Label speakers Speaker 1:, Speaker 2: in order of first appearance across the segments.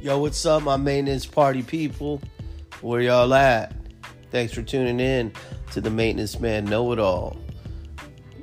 Speaker 1: Yo, what's up, my maintenance party people? Where y'all at? Thanks for tuning in to the Maintenance Man Know It All.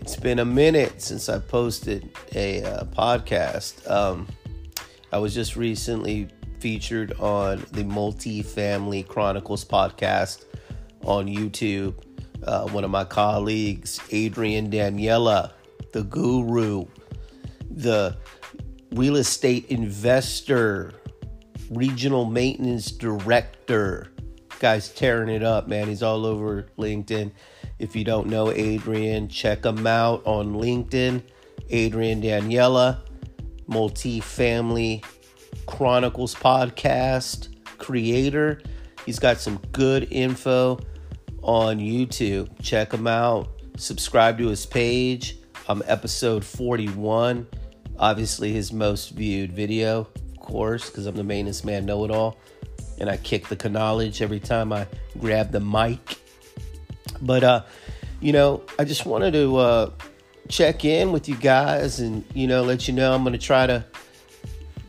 Speaker 1: It's been a minute since I posted a uh, podcast. Um, I was just recently featured on the Multi-Family Chronicles podcast on YouTube. Uh, one of my colleagues, Adrian Daniela, the guru, the real estate investor, regional maintenance director. Guy's tearing it up, man. He's all over LinkedIn. If you don't know Adrian, check him out on LinkedIn. Adrian Daniela, Multi-Family Chronicles podcast creator. He's got some good info on YouTube. Check him out. Subscribe to his page. I'm episode 41. Obviously, his most viewed video, course, because I'm the maintenance man know it all. And I kick the knowledge every time I grab the mic. But, uh, you know, I just wanted to uh, check in with you guys and, you know, let you know I'm going to try to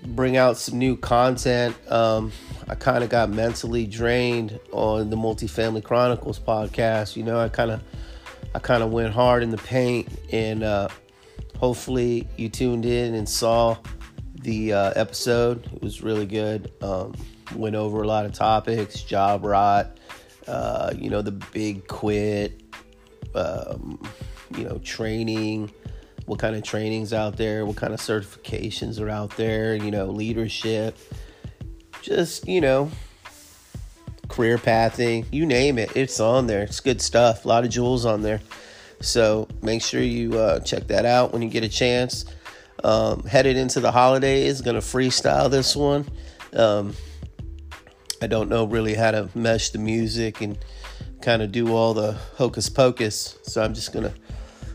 Speaker 1: bring out some new content. Um, I kind of got mentally drained on the Multi-Family Chronicles podcast. You know, I kind of I kind of went hard in the paint, and uh, hopefully you tuned in and saw the uh, episode. It was really good. Um, went over a lot of topics, job rot, uh, you know, the big quit, um, you know, training what kind of trainings out there, what kind of certifications are out there, you know, leadership, just, you know, career pathing, you name it, it's on there. It's good stuff. A lot of jewels on there. So make sure you uh, check that out when you get a chance. Um, headed into the holidays, gonna freestyle this one. Um, I don't know really how to mesh the music and kind of do all the hocus pocus, so I'm just gonna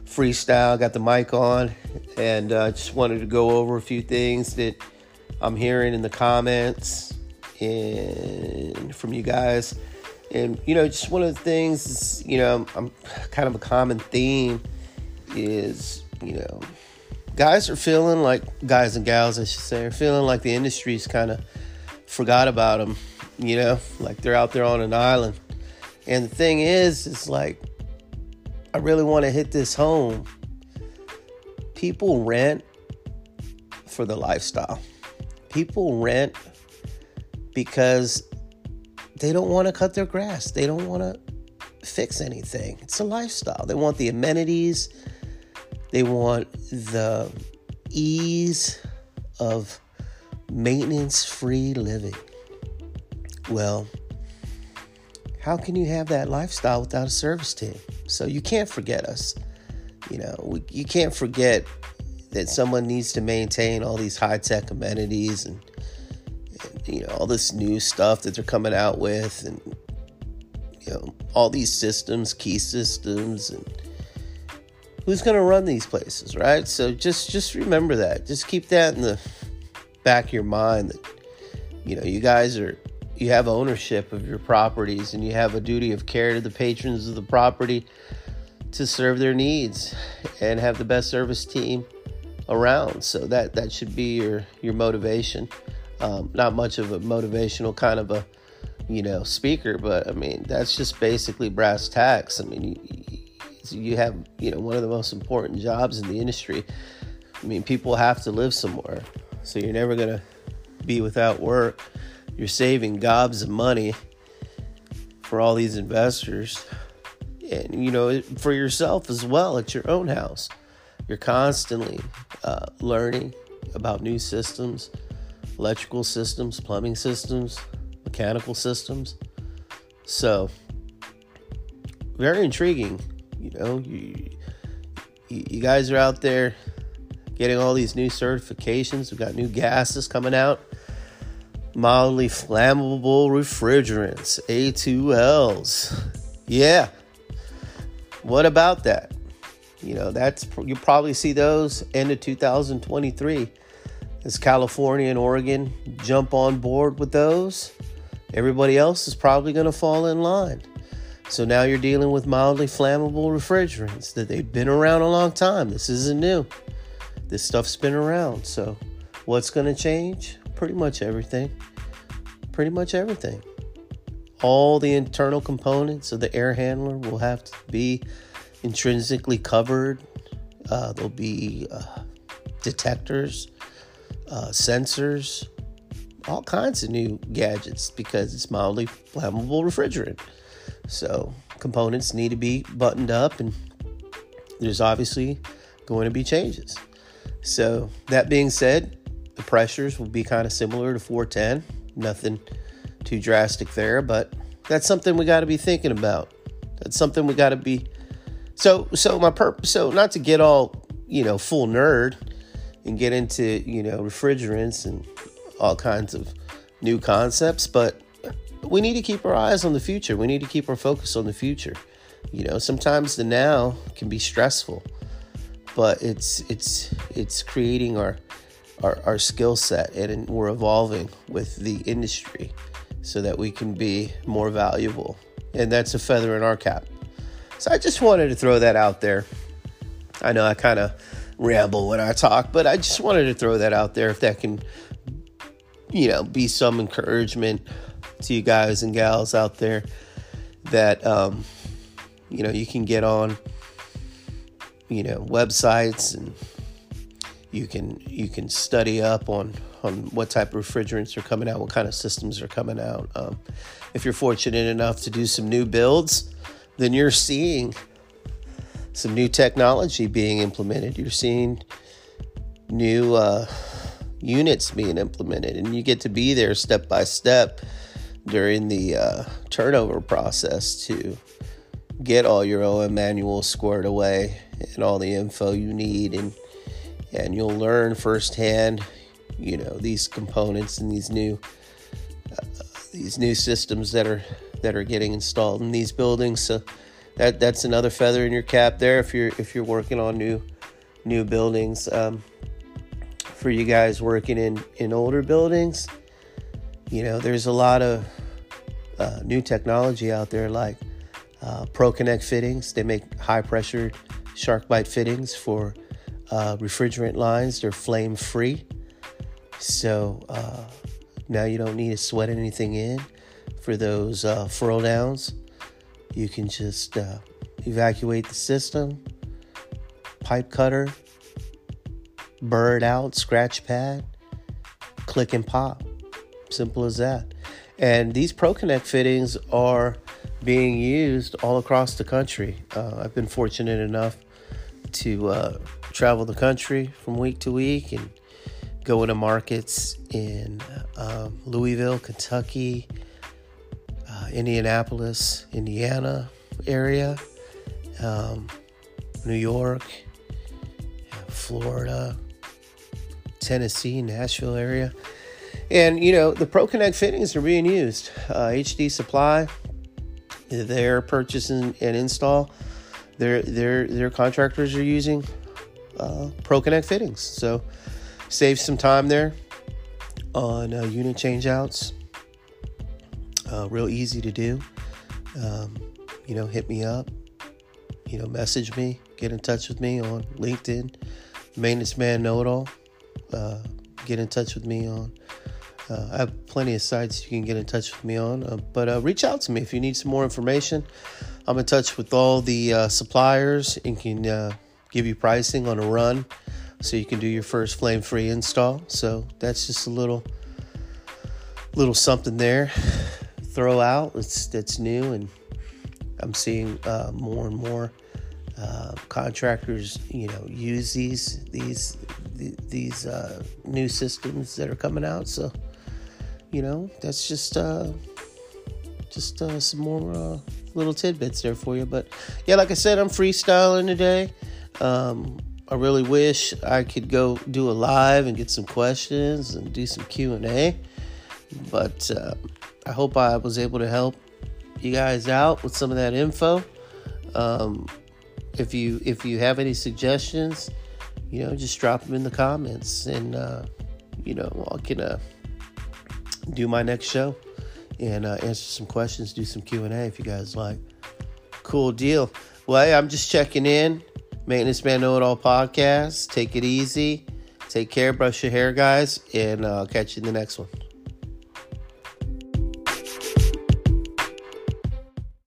Speaker 1: freestyle. Got the mic on, and I uh, just wanted to go over a few things that I'm hearing in the comments and from you guys. And you know, just one of the things, you know, I'm kind of a common theme is, you know, guys are feeling like guys and gals, I should say, are feeling like the industry's kind of forgot about them. You know, like they're out there on an island. And the thing is, it's like I really want to hit this home. People rent for the lifestyle. People rent because they don't want to cut their grass. They don't want to fix anything. It's a lifestyle. They want the amenities. They want the ease of maintenance free living. Well, how can you have that lifestyle without a service team? So you can't forget us. You know, we, you can't forget that someone needs to maintain all these high tech amenities and, and, you know all this new stuff that they're coming out with and you know all these systems, key systems, and who's going to run these places, right? So just just remember that. Just keep that in the back of your mind that you know you guys are you have ownership of your properties and you have a duty of care to the patrons of the property to serve their needs and have the best service team around. So that that should be your your motivation. Um, not much of a motivational kind of a you know speaker, but I mean that's just basically brass tacks. I mean you, you have you know one of the most important jobs in the industry. I mean people have to live somewhere, so you're never gonna be without work. You're saving gobs of money for all these investors. And you know for yourself as well at your own house. You're constantly uh, learning about new systems electrical systems plumbing systems mechanical systems. So very intriguing you know you, you guys are out there getting all these new certifications we've got new gases coming out mildly flammable refrigerants, A2Ls. Yeah. What about that? You know, that's you'll probably see those end of 2023 as California and Oregon jump on board with those. Everybody else is probably going to fall in line. So now you're dealing with mildly flammable refrigerants that they've been around a long time. This isn't new. This stuff's been around. So what's going to change? Pretty much everything. pretty much everything. All the internal components of the air handler will have to be intrinsically covered. Uh, there'll be uh, detectors, uh, sensors, all kinds of new gadgets because it's mildly flammable refrigerant. So components need to be buttoned up, and there's obviously going to be changes. So that being said, the pressures will be kind of similar to 410. Nothing too drastic there, but that's something we got to be thinking about. That's something we got to be. So so my purpose. So not to get all you know full nerd and get into you know refrigerants and all kinds of new concepts, but we need to keep our eyes on the future. We need to keep our focus on the future. You know, sometimes the now can be stressful, but it's it's it's creating our our, our skill set and we're evolving with the industry so that we can be more valuable. And that's a feather in our cap. So I just wanted to throw that out there. I know I kind of ramble when I talk, but I just wanted to throw that out there if that can, you know, be some encouragement to you guys and gals out there that, um, you know, you can get on, you know, websites and you can you can study up on on what type of refrigerants are coming out, what kind of systems are coming out. Um, if you're fortunate enough to do some new builds, then you're seeing some new technology being implemented. You're seeing new uh, units being implemented, and you get to be there step by step during the uh, turnover process to get all your OM manuals squared away and all the info you need and and you'll learn firsthand, you know, these components and these new uh, these new systems that are that are getting installed in these buildings. So that that's another feather in your cap there if you're if you're working on new new buildings. Um, for you guys working in in older buildings, you know, there's a lot of uh, new technology out there like uh, ProConnect fittings. They make high pressure SharkBite fittings for uh, refrigerant lines. They're flame free. So uh, now you don't need to sweat anything in for those uh, furl downs. You can just uh, evacuate the system, pipe cutter, burr it out, scratch pad, click and pop. Simple as that. And these ProConnect fittings are being used all across the country. Uh, I've been fortunate enough to uh, travel the country from week to week and go into markets in um, Louisville, Kentucky, uh, Indianapolis, Indiana area, um, New York, Florida, Tennessee, Nashville area. And you know, the ProConnect fittings are being used. Uh, HD Supply, their purchasing and install their their their contractors are using uh, ProConnect fittings. So save some time there on uh, unit changeouts. Uh, real easy to do. Um, you know, hit me up. You know, message me. Get in touch with me on LinkedIn. Maintenance Man Know It All. Uh, get in touch with me on. Uh, I have plenty of sites you can get in touch with me on, uh, but uh, reach out to me if you need some more information. I'm in touch with all the uh, suppliers and can uh, give you pricing on a run so you can do your first flame free install. So that's just a little little something there. Throw out. It's that's new and I'm seeing uh, more and more contractors, you know, use these these these new systems that are coming out. So, you know, that's just uh, just uh, some more uh, little tidbits there for you. But yeah, like I said, I'm freestyling today. Um, I really wish I could go do a live and get some questions and do some Q and A. But uh, I hope I was able to help you guys out with some of that info. Um, if you if you have any suggestions, you know, just drop them in the comments, and uh, you know, I can uh, do my next show and uh, answer some questions, do some Q and A if you guys like. Cool deal. Well, hey, I'm just checking in. Maintenance Man Know It All podcast. Take it easy. Take care. Brush your hair, guys, and uh, catch you in the next one.